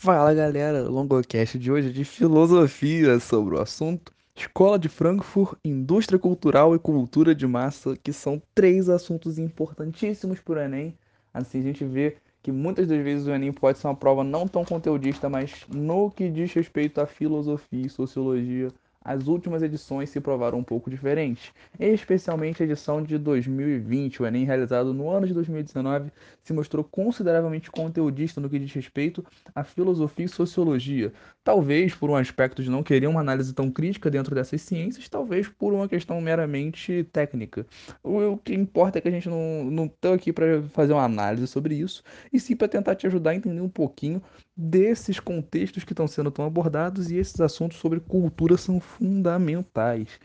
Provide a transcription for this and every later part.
Fala galera, Longocast de hoje é de filosofia sobre o assunto Escola de Frankfurt, Indústria Cultural e Cultura de Massa, que são três assuntos importantíssimos para o Enem. Assim a gente vê que muitas das vezes o Enem pode ser uma prova não tão conteudista, mas no que diz respeito à filosofia e sociologia, as últimas edições se provaram um pouco diferentes, especialmente a edição de 2020, o Enem realizado no ano de 2019, se mostrou consideravelmente conteudista no que diz respeito à filosofia e sociologia. Talvez por um aspecto de não querer uma análise tão crítica dentro dessas ciências, talvez por uma questão meramente técnica. O, que importa é que a gente não está aqui para fazer uma análise sobre isso, e sim para tentar te ajudar a entender um pouquinho desses contextos que estão sendo tão abordados e esses assuntos sobre cultura são fundamentais.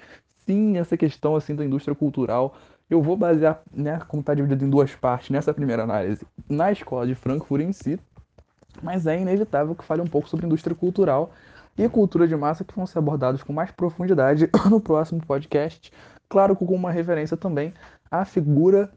Sim, essa questão assim da indústria cultural, eu vou basear, né, como está dividido em duas partes nessa primeira análise, na escola de Frankfurt em si, mas é inevitável que fale um pouco sobre indústria cultural e cultura de massa que vão ser abordados com mais profundidade no próximo podcast, claro com uma referência também à figura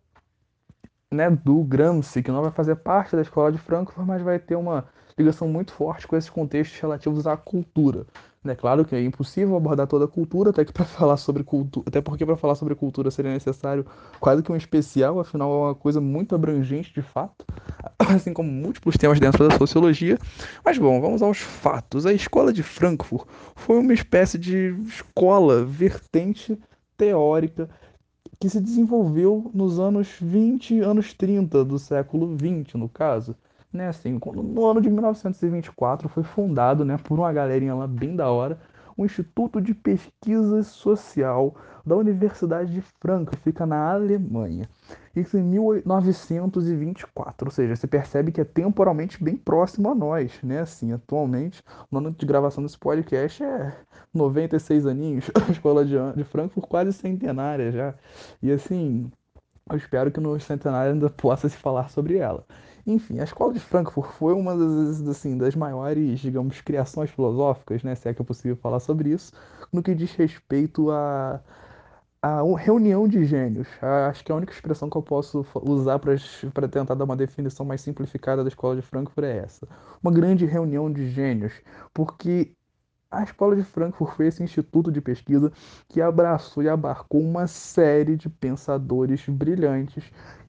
né, do Gramsci, que não vai fazer parte da escola de Frankfurt, mas vai ter uma ligação muito forte com esses contextos relativos à cultura. É claro que é impossível abordar toda a cultura, até que para falar sobre cultura, até porque para falar sobre cultura seria necessário quase que um especial, afinal é uma coisa muito abrangente de fato, assim como múltiplos temas dentro da sociologia. Mas bom, vamos aos fatos. A escola de Frankfurt foi uma espécie de escola vertente teórica que se desenvolveu nos anos 20, anos 30 do século 20, no caso né, assim, no ano de 1924 foi fundado, né, por uma galerinha lá bem da hora, o Instituto de Pesquisa Social da Universidade de Franca, fica na Alemanha. Isso em 1924, ou seja, você percebe que é temporalmente bem próximo a nós, né? Assim, atualmente, o ano de gravação desse podcast é 96 aninhos, a escola de, de Frankfurt quase centenária já. E assim, eu espero que no centenário ainda possa se falar sobre ela. Enfim, a escola de Frankfurt foi uma das, assim, das maiores, digamos, criações filosóficas, né, se é que é possível falar sobre isso, no que diz respeito a, a reunião de gênios. Acho que a única expressão que eu posso usar para tentar dar uma definição mais simplificada da escola de Frankfurt é essa. Uma grande reunião de gênios, porque a Escola de Frankfurt foi esse instituto de pesquisa que abraçou e abarcou uma série de pensadores brilhantes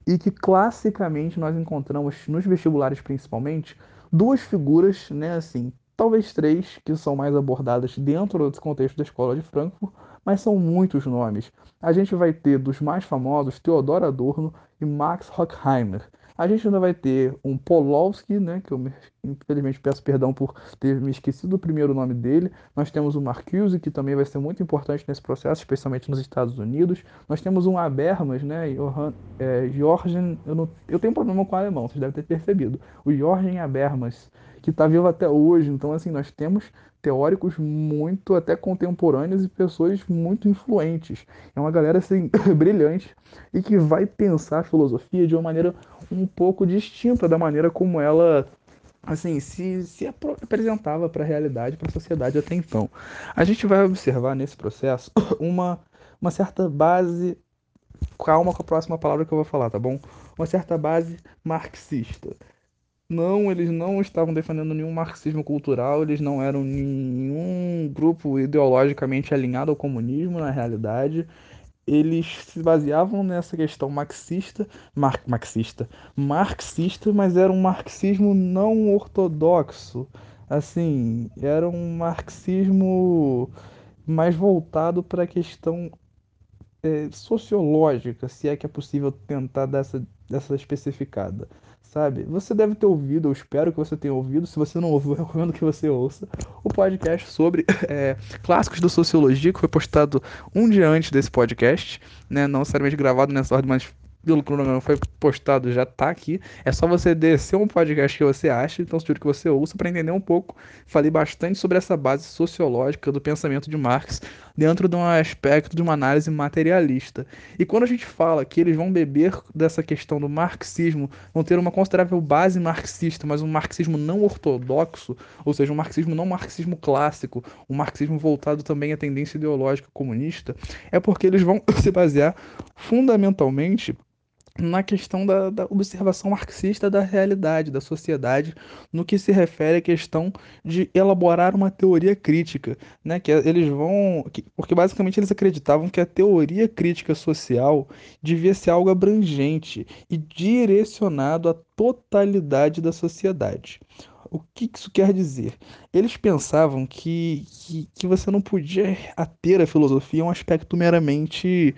e que classicamente nós encontramos nos vestibulares principalmente duas figuras, né, assim, talvez três que são mais abordadas dentro desse contexto da escola de Frankfurt, mas são muitos nomes. A gente vai ter dos mais famosos Theodor Adorno e Max Horkheimer. A gente ainda vai ter um Polowski, né, que eu infelizmente peço perdão por ter me esquecido do primeiro nome dele. Nós temos o Marcuse, que também vai ser muito importante nesse processo, especialmente nos Estados Unidos. Nós temos um Habermas, né, Johann, é, Jorgen, eu, não, eu tenho problema com o alemão, vocês devem ter percebido. O Jorgen Habermas, que está vivo até hoje. Então, assim, nós temos teóricos muito até contemporâneos e pessoas muito influentes. É uma galera assim brilhante e que vai pensar a filosofia de uma maneira um pouco distinta da maneira como ela assim se, se apresentava para a realidade, para a sociedade até então. A gente vai observar nesse processo uma, uma certa base calma com a próxima palavra que eu vou falar, tá bom? Uma certa base marxista. Não, eles não estavam defendendo nenhum marxismo cultural, eles não eram nenhum grupo ideologicamente alinhado ao comunismo na realidade. Eles se baseavam nessa questão marxista, mar, marxista, marxista, mas era um marxismo não ortodoxo. Assim, era um marxismo mais voltado para a questão é, sociológica, se é que é possível tentar dessa, dessa especificada sabe? Você deve ter ouvido, eu espero que você tenha ouvido. Se você não ouviu, eu recomendo que você ouça o podcast sobre é, clássicos da sociologia, que foi postado um dia antes desse podcast, né? Não necessariamente gravado nessa ordem, mas pelo cronograma foi postado, já tá aqui. É só você descer um podcast que você acha, então sugiro que você ouça para entender um pouco. Falei bastante sobre essa base sociológica do pensamento de Marx dentro de um aspecto de uma análise materialista. E quando a gente fala que eles vão beber dessa questão do marxismo, vão ter uma considerável base marxista, mas um marxismo não ortodoxo, ou seja, um marxismo não marxismo clássico, um marxismo voltado também à tendência ideológica comunista, é porque eles vão se basear fundamentalmente na questão da, da, observação marxista da realidade, da sociedade, no que se refere à questão de elaborar uma teoria crítica, né? Que eles vão, que, porque basicamente eles acreditavam que a teoria crítica social devia ser algo abrangente e direcionado à totalidade da sociedade. O que isso quer dizer? Eles pensavam que, que, que você não podia ter a filosofia um aspecto meramente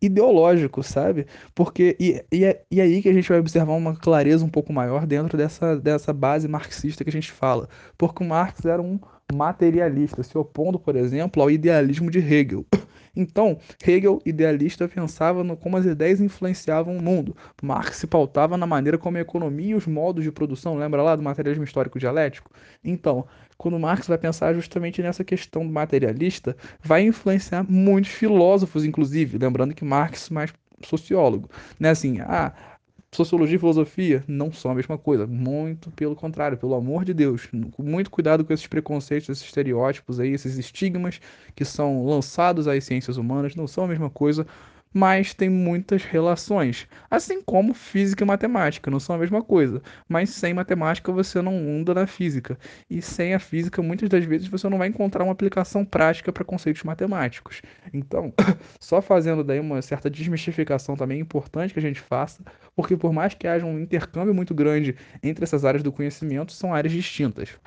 ideológico, sabe? Porque e, e, é, e é aí que a gente vai observar uma clareza um pouco maior dentro dessa, dessa base marxista que a gente fala. Porque o Marx era um materialista, se opondo, por exemplo, ao idealismo de Hegel. Então, Hegel, idealista, pensava no como as ideias influenciavam o mundo. Marx se pautava na maneira como a economia e os modos de produção, lembra lá do materialismo histórico dialético? Então, quando Marx vai pensar justamente nessa questão materialista, vai influenciar muitos filósofos, inclusive, lembrando que Marx mais sociólogo, né? Assim, ah, sociologia e filosofia não são a mesma coisa, muito pelo contrário, pelo amor de Deus, muito cuidado com esses preconceitos, esses estereótipos aí, esses estigmas que são lançados às ciências humanas, não são a mesma coisa mas tem muitas relações. Assim como física e matemática, não são a mesma coisa. Mas sem matemática você não anda na física. E sem a física, muitas das vezes você não vai encontrar uma aplicação prática para conceitos matemáticos. Então, só fazendo daí uma certa desmistificação também importante que a gente faça, porque por mais que haja um intercâmbio muito grande entre essas áreas do conhecimento, são áreas distintas.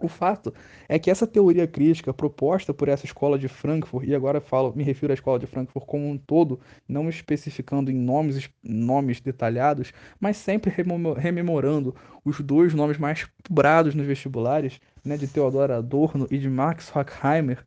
O fato é que essa teoria crítica proposta por essa escola de Frankfurt, e agora falo, me refiro à escola de Frankfurt como um todo, não especificando em nomes, nomes detalhados, mas sempre rememorando os dois nomes mais cobrados nos vestibulares, né, de Theodor Adorno e de Max Horkheimer,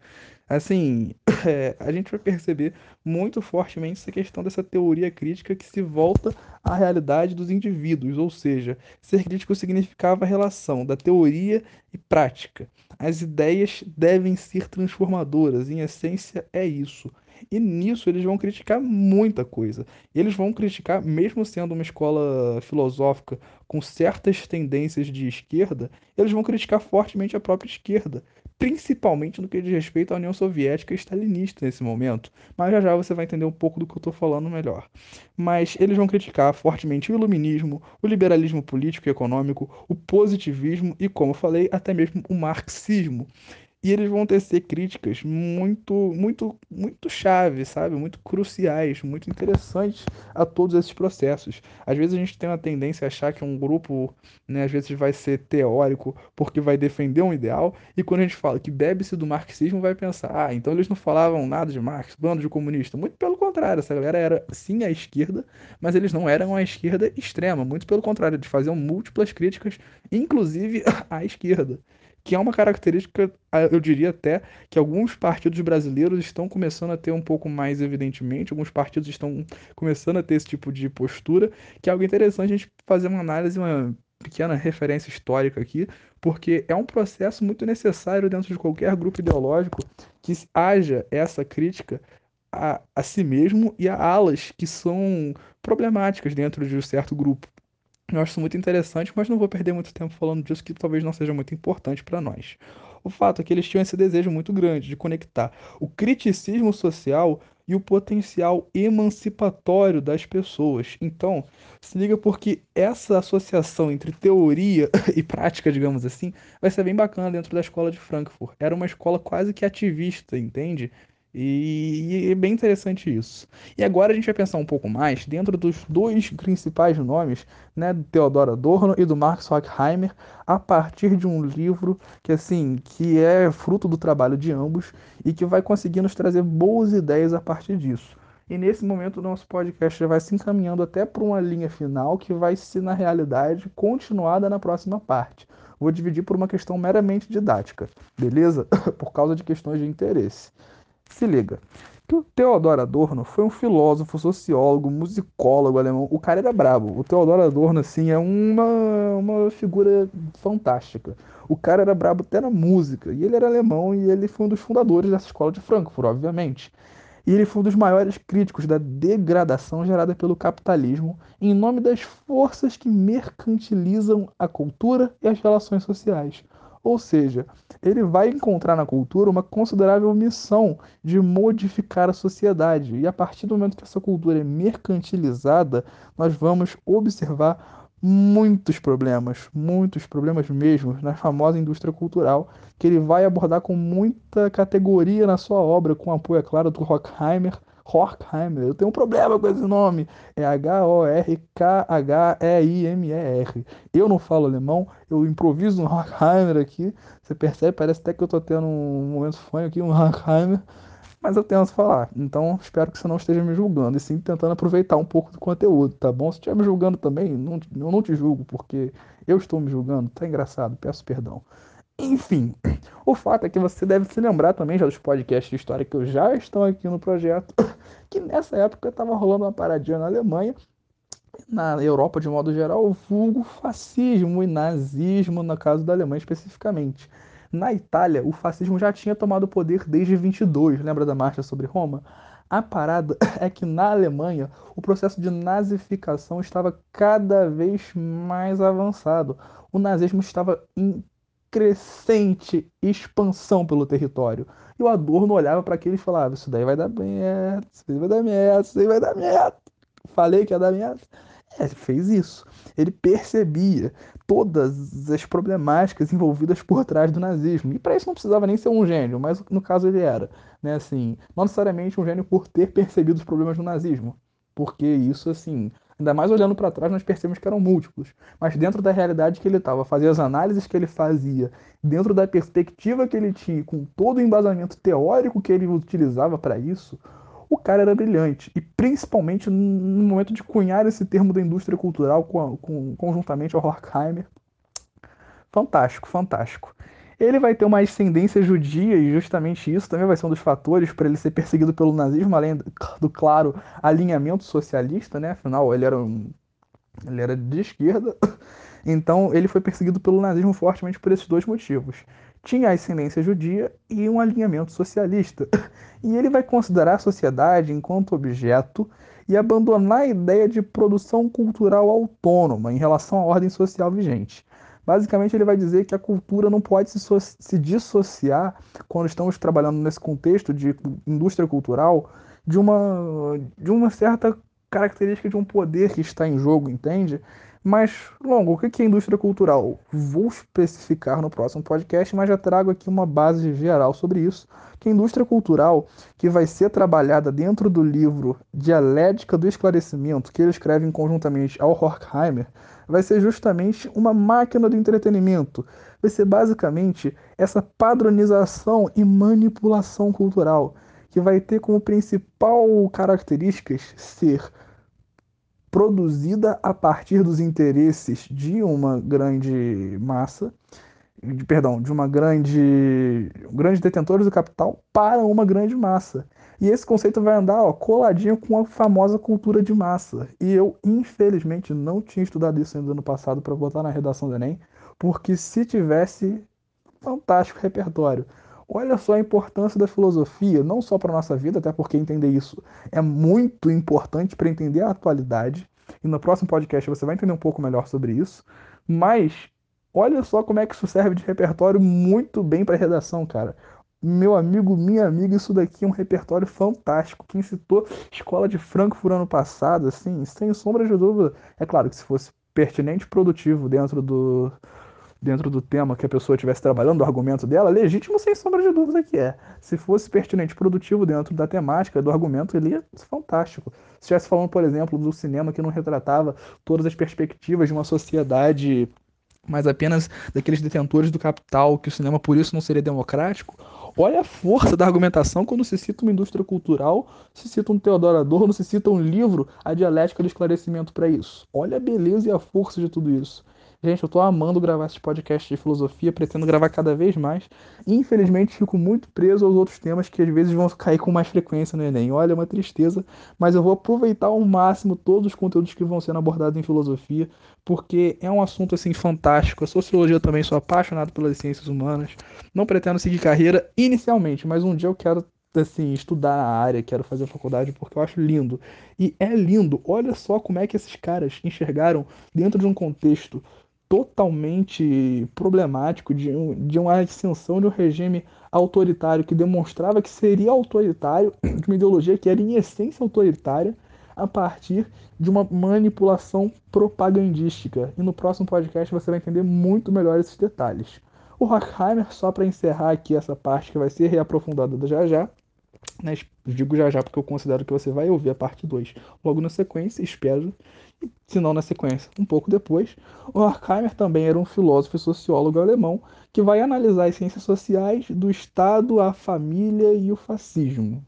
assim, é, a gente vai perceber muito fortemente essa questão dessa teoria crítica que se volta à realidade dos indivíduos, ou seja, ser crítico significava a relação da teoria e prática. As ideias devem ser transformadoras, em essência é isso. E nisso eles vão criticar muita coisa. Eles vão criticar, mesmo sendo uma escola filosófica com certas tendências de esquerda, eles vão criticar fortemente a própria esquerda principalmente no que diz respeito à União Soviética e stalinista nesse momento. Mas já já você vai entender um pouco do que eu estou falando melhor. Mas eles vão criticar fortemente o iluminismo, o liberalismo político e econômico, o positivismo e, como eu falei, até mesmo o marxismo. E eles vão tecer críticas muito, muito, muito chaves, sabe? Muito cruciais, muito interessantes a todos esses processos. Às vezes a gente tem uma tendência a achar que um grupo, né, às vezes vai ser teórico porque vai defender um ideal, e quando a gente fala que bebe-se do marxismo, vai pensar, ah, então eles não falavam nada de Marx, bando de comunista. Muito pelo contrário, essa galera era sim a esquerda, mas eles não eram a esquerda extrema, muito pelo contrário, eles faziam múltiplas críticas, inclusive à esquerda que é uma característica, eu diria até, que alguns partidos brasileiros estão começando a ter um pouco mais evidentemente, alguns partidos estão começando a ter esse tipo de postura, que é algo interessante a gente fazer uma análise, uma pequena referência histórica aqui, porque é um processo muito necessário dentro de qualquer grupo ideológico que haja essa crítica a, a si mesmo e a alas que são problemáticas dentro de um certo grupo. Eu acho isso muito interessante, mas não vou perder muito tempo falando disso, que talvez não seja muito importante para nós. O fato é que eles tinham esse desejo muito grande de conectar o criticismo social e o potencial emancipatório das pessoas. Então, se liga porque essa associação entre teoria e prática, digamos assim, vai ser bem bacana dentro da escola de Frankfurt. Era uma escola quase que ativista, entende? E, e é bem interessante isso. E agora a gente vai pensar um pouco mais dentro dos dois principais nomes, né, do Theodor Adorno e do Max Horkheimer, a partir de um livro que assim, que é fruto do trabalho de ambos e que vai conseguir nos trazer boas ideias a partir disso. E nesse momento o nosso podcast já vai se encaminhando até para uma linha final que vai ser na realidade continuada na próxima parte. Vou dividir por uma questão meramente didática, beleza? por causa de questões de interesse. Se liga. Que o Theodor Adorno foi um filósofo, sociólogo, musicólogo alemão. O cara era brabo. O Theodor Adorno, assim, é uma, uma figura fantástica. O cara era brabo até na música. E ele era alemão e ele foi um dos fundadores dessa escola de Frankfurt, obviamente. E ele foi um dos maiores críticos da degradação gerada pelo capitalismo em nome das forças que mercantilizam a cultura e as relações sociais. Ou seja, ele vai encontrar na cultura uma considerável missão de modificar a sociedade. E a partir do momento que essa cultura é mercantilizada, nós vamos observar muitos problemas, muitos problemas mesmo, na famosa indústria cultural, que ele vai abordar com muita categoria na sua obra, com apoio, é claro, do Horkheimer. Horkheimer, eu tenho um problema com esse nome. É H-O-R-K-H-E-I-M-E-R. Eu não falo alemão, eu improviso um Horkheimer aqui. Você percebe? Parece até que eu tô tendo um momento fã aqui, um Horkheimer mas eu tento falar. Então, espero que você não esteja me julgando, e sim tentando aproveitar um pouco do conteúdo, tá bom? Se estiver me julgando também, não, eu não te julgo, porque eu estou me julgando, tá engraçado, peço perdão. Enfim, o fato é que você deve se lembrar também já dos podcasts de história que já estão aqui no projeto, que nessa época estava rolando uma paradinha na Alemanha, na Europa de modo geral, vulgo fascismo e nazismo, no caso da Alemanha especificamente. Na Itália, o fascismo já tinha tomado poder desde 22, lembra da marcha sobre Roma? A parada é que na Alemanha o processo de nazificação estava cada vez mais avançado. O nazismo estava em crescente expansão pelo território. E o Adorno olhava para aquilo e falava: Isso daí vai dar merda, isso daí vai dar merda, isso daí vai dar merda. Falei que ia dar merda. É, fez isso. Ele percebia todas as problemáticas envolvidas por trás do nazismo. E para isso não precisava nem ser um gênio, mas no caso ele era. Né? Assim, não necessariamente um gênio por ter percebido os problemas do nazismo. Porque isso, assim, ainda mais olhando para trás, nós percebemos que eram múltiplos. Mas dentro da realidade que ele estava, fazia as análises que ele fazia, dentro da perspectiva que ele tinha, com todo o embasamento teórico que ele utilizava para isso, o cara era brilhante. E principalmente no momento de cunhar esse termo da indústria cultural com, com, conjuntamente ao Horkheimer. Fantástico, fantástico. Ele vai ter uma ascendência judia e justamente isso também vai ser um dos fatores para ele ser perseguido pelo nazismo, além do, claro, alinhamento socialista, né? Afinal, ele era, um, ele era de esquerda. Então, ele foi perseguido pelo nazismo fortemente por esses dois motivos tinha ascendência judia e um alinhamento socialista. E ele vai considerar a sociedade enquanto objeto e abandonar a ideia de produção cultural autônoma em relação à ordem social vigente. Basicamente, ele vai dizer que a cultura não pode se, so se dissociar, quando estamos trabalhando nesse contexto de indústria cultural, de uma, de uma certa característica de um poder que está em jogo, entende? Mas, Longo, o que é indústria cultural? Vou especificar no próximo podcast, mas já trago aqui uma base geral sobre isso. Que a indústria cultural, que vai ser trabalhada dentro do livro Dialética do Esclarecimento, que ele escreve conjuntamente ao Horkheimer, vai ser justamente uma máquina do entretenimento. Vai ser basicamente essa padronização e manipulação cultural, que vai ter como principal características ser produzida a partir dos interesses de uma grande massa, de, perdão, de uma grande, grandes detentores do capital para uma grande massa. E esse conceito vai andar ó, coladinho com a famosa cultura de massa. E eu, infelizmente, não tinha estudado isso ainda no passado para botar na redação do Enem, porque se tivesse, fantástico repertório. Olha só a importância da filosofia, não só para a nossa vida, até porque entender isso é muito importante para entender a atualidade. E no próximo podcast você vai entender um pouco melhor sobre isso. Mas olha só como é que isso serve de repertório muito bem para redação, cara. Meu amigo, minha amiga, isso daqui é um repertório fantástico. Quem citou Escola de Frankfurt ano passado, assim, sem sombra de dúvida. É claro que se fosse pertinente e produtivo dentro do, dentro do tema que a pessoa estivesse trabalhando, do argumento dela, legítimo sem sombra de dúvida que é. Se fosse pertinente produtivo dentro da temática, do argumento, ele ser fantástico. Se estivesse falando, por exemplo, do cinema que não retratava todas as perspectivas de uma sociedade, mas apenas daqueles detentores do capital, que o cinema por isso não seria democrático, Olha a força da argumentação quando se cita uma indústria cultural, se cita um Teodoro Adorno, se cita um livro, a dialética do esclarecimento para isso. Olha a beleza e a força de tudo isso. Gente, eu tô amando gravar esse podcast de filosofia, pretendo gravar cada vez mais. Infelizmente, fico muito preso aos outros temas que às vezes vão cair com mais frequência no Enem. Olha, é uma tristeza, mas eu vou aproveitar ao máximo todos os conteúdos que vão sendo abordados em filosofia, porque é um assunto assim fantástico. A sociologia também sou apaixonado pelas ciências humanas. Não pretendo seguir carreira inicialmente, mas um dia eu quero assim, estudar a área, quero fazer a faculdade porque eu acho lindo. E é lindo. Olha só como é que esses caras enxergaram dentro de um contexto totalmente problemático de, um, de uma ascensão de um regime autoritário que demonstrava que seria autoritário, de uma ideologia que era em essência autoritária, a partir de uma manipulação propagandística. E no próximo podcast você vai entender muito melhor esses detalhes. O Horkheimer, só para encerrar aqui essa parte que vai ser reaprofundada já já, né, digo já já porque eu considero que você vai ouvir a parte 2 logo na sequência, espero, se não na sequência, um pouco depois. O Horkheimer também era um filósofo e sociólogo alemão que vai analisar as ciências sociais do Estado, a família e o fascismo.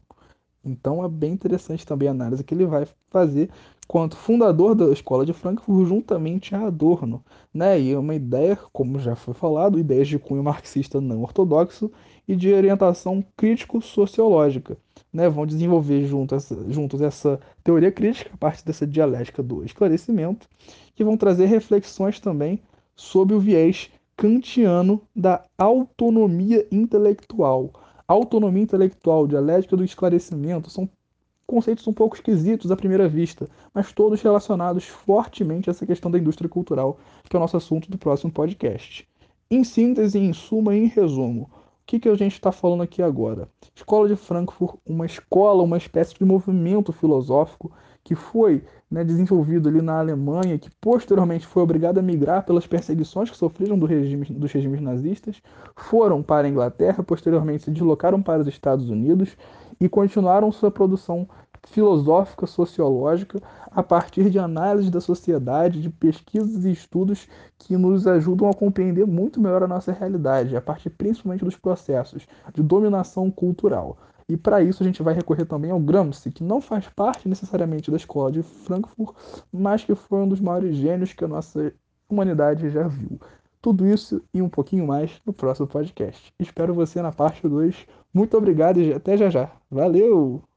Então é bem interessante também a análise que ele vai fazer quanto fundador da escola de Frankfurt juntamente a Adorno, né? E é uma ideia, como já foi falado, ideias de cunho marxista não ortodoxo e de orientação crítico-sociológica, né? Vão desenvolver juntos, juntos essa teoria crítica a partir dessa dialética do esclarecimento, que vão trazer reflexões também sobre o viés kantiano da autonomia intelectual. Autonomia intelectual, dialética do esclarecimento são conceitos um pouco esquisitos à primeira vista, mas todos relacionados fortemente a essa questão da indústria cultural, que é o nosso assunto do próximo podcast. Em síntese, em suma e em resumo, o que, que a gente está falando aqui agora? Escola de Frankfurt, uma escola, uma espécie de movimento filosófico que foi né, desenvolvido ali na Alemanha, que posteriormente foi obrigado a migrar pelas perseguições que sofreram do regime, dos regimes nazistas, foram para a Inglaterra, posteriormente se deslocaram para os Estados Unidos e continuaram sua produção filosófica, sociológica, a partir de análises da sociedade, de pesquisas e estudos que nos ajudam a compreender muito melhor a nossa realidade, a partir principalmente dos processos de dominação cultural. E para isso a gente vai recorrer também ao Gramsci, que não faz parte necessariamente da escola de Frankfurt, mas que foi um dos maiores gênios que a nossa humanidade já viu. Tudo isso e um pouquinho mais no próximo podcast. Espero você na parte 2. Muito obrigado e até já já. Valeu!